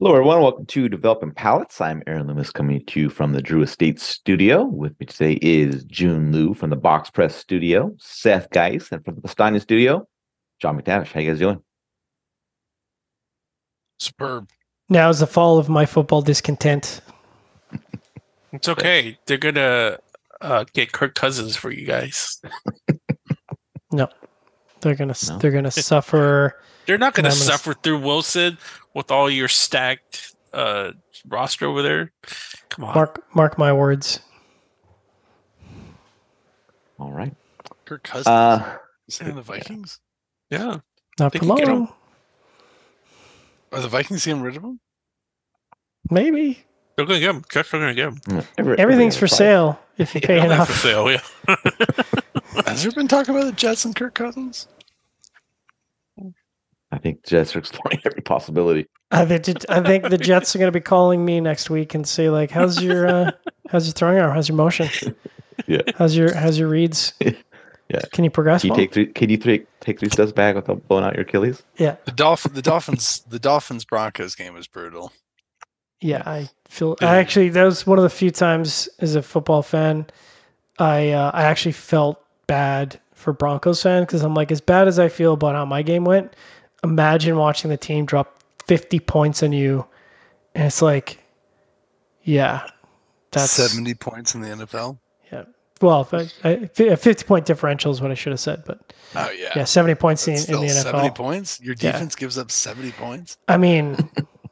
Hello, everyone. Welcome to Developing Palates. I'm Aaron Loomis coming to you from the Drew Estate Studio. With me today is Jiunn Liu from the Box Press Studio, Seth Geis, and from the Bastani Studio, John McTavish. How you guys doing? Superb. Now is the fall of my football discontent. It's okay. They're gonna uh, get Kirk Cousins for you guys. No, they're gonna No? they're gonna suffer. They're not gonna gonna s- suffer through Wilson with all your stacked uh, roster over there. Come on. Mark mark my words. All right. Kirk Cousins Uh, is he in the Vikings? Yeah. Not They for long. Are the Vikings getting rid of him? Maybe They're gonna get him. Jets are gonna get him. every- everything's for sale if you pay enough. for sale, yeah. Has there been talk about the Jets and Kirk Cousins? I think Jets are exploring every possibility. I think I think the Jets are gonna be calling me next week and say like, "How's your uh, how's your throwing arm? How's your motion? Yeah. How's your how's your reads? Yeah. Can you progress? Can you well? take three? Can you three, take three steps back without blowing out your Achilles? yeah, The Dolphin, the Dolphins, the Dolphins Broncos game was brutal. yeah. I feel. I actually that was one of the few times as a football fan, I uh, I actually felt bad for Broncos fan because I'm like, as bad as I feel about how my game went, imagine watching the team drop 50 points on you, and it's like, yeah, that's seventy points in the NFL. Yeah. Well, a 50 point differential is what I should have said, but Oh yeah, yeah, 70 points in, in the NFL. seventy points. Your Yeah. defense gives up seventy points. I mean,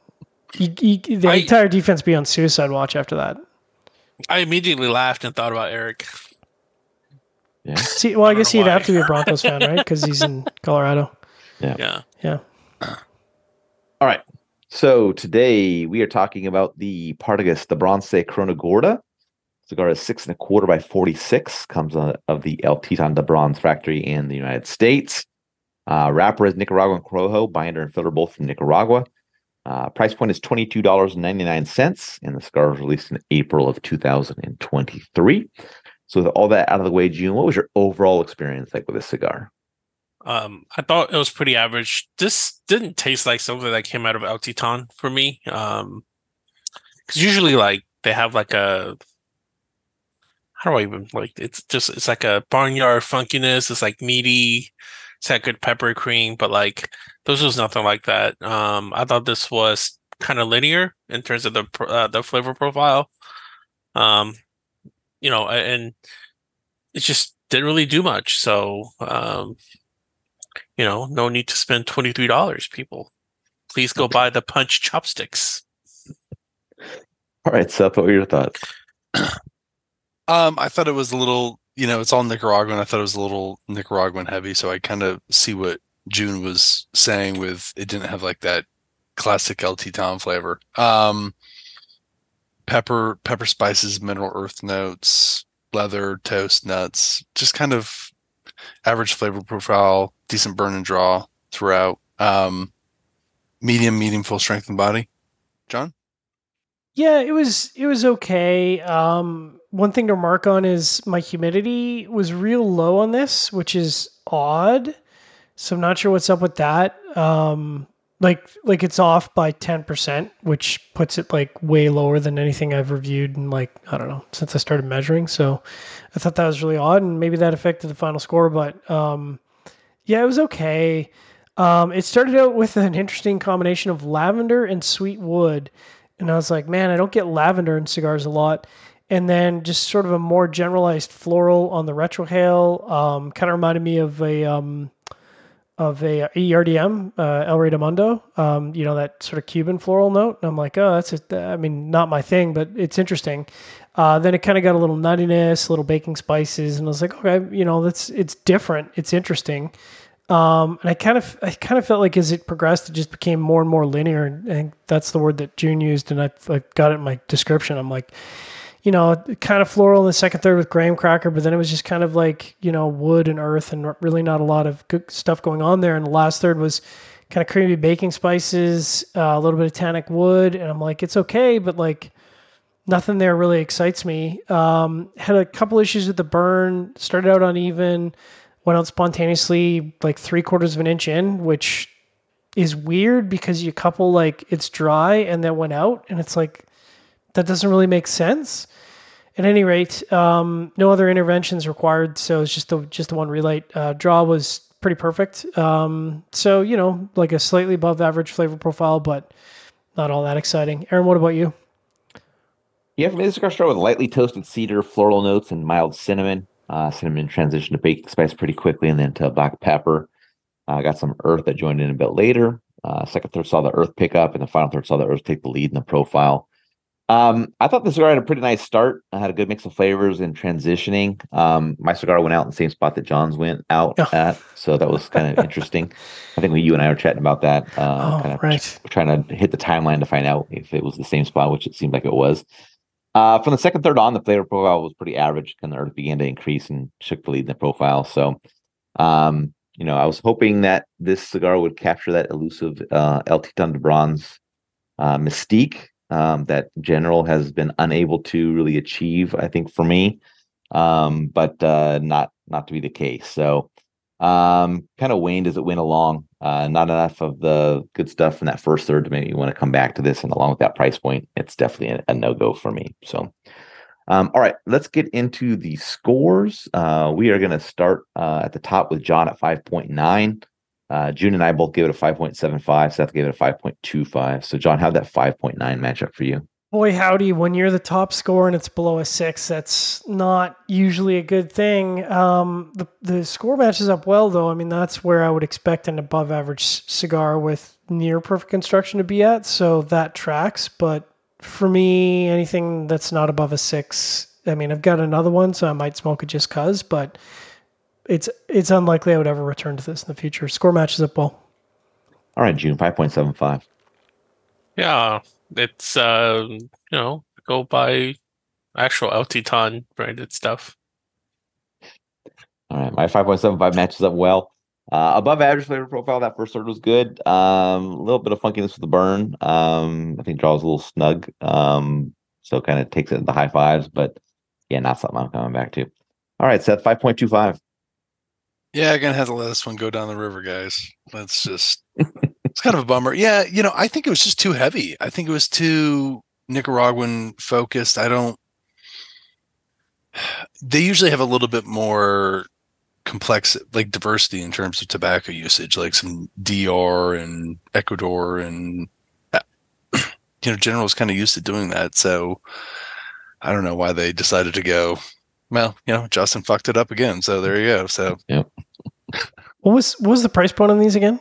you, you, the I- entire defense be on suicide watch after that. I immediately laughed and thought about Eric. Yeah. See, well, I, I guess he'd why. have to be a Broncos fan, right? Because he's in Colorado. Yeah. Yeah. All right. So today we are talking about the Partagas de Bronce Corona Gorda. Cigar is six and a quarter by 46. Comes on, of the El Titan de Bronce factory in the United States. Uh, wrapper is Nicaraguan Corojo. Binder and filler both from Nicaragua. Uh, price point is $22.99. And the cigar was released in April of 2023. So with all that out of the way, Jiunn, what was your overall experience like with this cigar? Um, I thought it was pretty average. This didn't taste like something that came out of El Titan for me. Um, because usually like they have like a how do I even like it's just it's like a barnyard funkiness. It's like meaty. It's good pepper cream, but like this was nothing like that. Um, I thought this was kind of linear in terms of the uh, the flavor profile. Um, you know, and it just didn't really do much. So, um, you know, no need to spend twenty three dollars. People, please go buy the punch chopsticks. All right, Seth, what were your thoughts? Um, I thought it was a little, you know, it's all Nicaraguan. I thought it was a little Nicaraguan heavy, so I kind of see what Jiunn was saying with it didn't have like that classic El Titan flavor. Um, pepper, pepper spices, mineral earth notes, leather, toast, nuts, just kind of average flavor profile, decent burn and draw throughout. Um, medium, medium full strength and body. John? Yeah, it was it was okay. Um, one thing to remark on is my humidity was real low on this, which is odd. So I'm not sure what's up with that. Um, like like it's off by ten percent, which puts it like way lower than anything I've reviewed in like I don't know since I started measuring. So I thought that was really odd, and maybe that affected the final score. But um, yeah, it was okay. Um, it started out with an interesting combination of lavender and sweet wood. And I was like, man, I don't get lavender in cigars a lot. And then just sort of a more generalized floral on the retrohale. Um, kind of reminded me of a um, of a ERDM, uh, El Rey de Mundo. Um, you know that sort of Cuban floral note. And I'm like, oh, that's a, I mean, not my thing, but it's interesting. Uh, then it kind of got a little nuttiness, a little baking spices, and I was like, okay, you know, that's it's different, it's interesting. Um, and I kind of, I kind of felt like as it progressed, it just became more and more linear. And think that's the word that Jiunn used, and I, I got it in my description. I'm like, you know, kind of floral in the second third with graham cracker, but then it was just kind of like, you know, wood and earth and really not a lot of good stuff going on there. And the last third was kind of creamy baking spices, uh, a little bit of tannic wood. And I'm like, it's okay, but like nothing there really excites me. Um, had a couple issues with the burn, started out uneven, went out spontaneously like three quarters of an inch in, which is weird because you couple like it's dry and then went out, and it's like that doesn't really make sense. At any rate, um, no other interventions required, so it's just the just the one relight. Uh, draw was pretty perfect. Um, so you know, like a slightly above average flavor profile, but not all that exciting. Aaron, what about you? Yeah, for me, this started with lightly toasted cedar, floral notes, and mild cinnamon. Uh, cinnamon transitioned to baking spice pretty quickly, and then to black pepper. I uh, got some earth that joined in a bit later. Uh, second third saw the earth pick up, and the final third saw the earth take the lead in the profile. Um, I thought the cigar had a pretty nice start. I had a good mix of flavors and transitioning. Um, my cigar went out in the same spot that John's went out oh. at, so that was kind of interesting. I think we, you and I were chatting about that. Uh, oh, kind of right. Trying to hit the timeline to find out if it was the same spot, which it seemed like it was. Uh, from the second third on, the flavor profile was pretty average, and the earth began to increase and shook the lead in the profile. So, um, you know, I was hoping that this cigar would capture that elusive uh, El Titan de Bronce uh, mystique um, that General has been unable to really achieve. I think for me, um, but uh, not not to be the case. So um, kind of waned as it went along. Uh, not enough of the good stuff in that first third to maybe you want to come back to this. And along with that price point, it's definitely a, a no go for me. So. Um, all right, let's get into the scores. Uh, we are going to start uh, at the top with John at 5.9. Uh, Jiunn and I both gave it a 5.75. Seth gave it a 5.25. So, John, how'd that 5.9 match up for you? Boy, howdy, when you're the top score and it's below a six, that's not usually a good thing. Um, the, the score matches up well, though. I mean, that's where I would expect an above average cigar with near perfect construction to be at. So that tracks. But for me, anything that's not above a six, I mean, I've got another one, so I might smoke it just cuz, but it's it's unlikely I would ever return to this in the future. Score matches up well. All right, Jiunn five point seven five. Yeah, it's uh, you know go by actual El Titan branded stuff. All right, my five point seven five matches up well. Uh, above average flavor profile. That first third was good. Um, a little bit of funkiness with the burn. Um, I think draws a little snug. Um, so kind of takes it to the high fives, but yeah, not something I'm coming back to. All right, Seth, five point two five. Yeah, I'm gonna have to let this one go down the river, guys. That's just it's kind of a bummer. Yeah, you know, I think it was just too heavy. I think it was too Nicaraguan focused. I don't they usually have a little bit more complex like diversity in terms of tobacco usage, like some DR and Ecuador and uh, you know, General's kind of used to doing that. So I don't know why they decided to go well, you know, Justin fucked it up again. So there you go. So yeah. What was what was the price point on these again?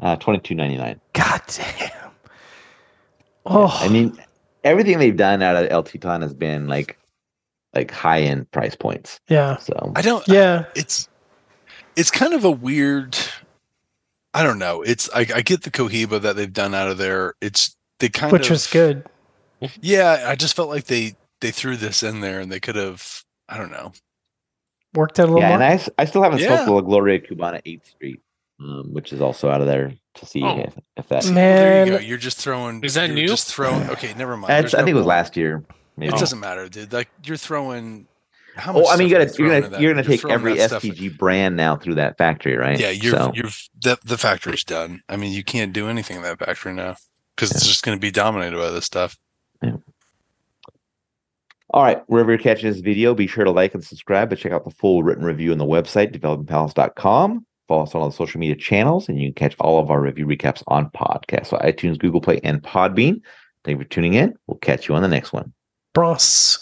Uh twenty two ninety nine. God damn. Oh yeah, I mean everything they've done out of El Titan has been like like high end price points. Yeah. So I don't yeah. It's it's kind of a weird I don't know. It's I, I get the Cohiba that they've done out of there. It's they kind Which of Which was good. Yeah, I just felt like they they threw this in there and they could have I don't know. Worked out a little yeah, more. and I, I still haven't Yeah. smoked the La Gloria Cubana 8th Street, um, which is also out of there to see Oh. if, if that. Well, there you Man. go. You're just throwing. Is that you're new? Just throwing. Okay, never mind. That's- There's I think it was last year. Maybe. It doesn't matter, dude. Like you're throwing. How much Oh, I mean, you're gotta you're gonna you're gonna take every that stuff in- brand now through that factory, right? Yeah, you're So, you're the the factory's done. I mean, you can't do anything in that factory now because it's just going to be dominated by this stuff. All right. Wherever you're catching this video, be sure to like and subscribe, but check out the full written review on the website developingpalates.com. Follow us on all the social media channels, and you can catch all of our review recaps on podcast, so iTunes, Google Play, and Podbean. Thank you for tuning in. We'll catch you on the next one. Bros.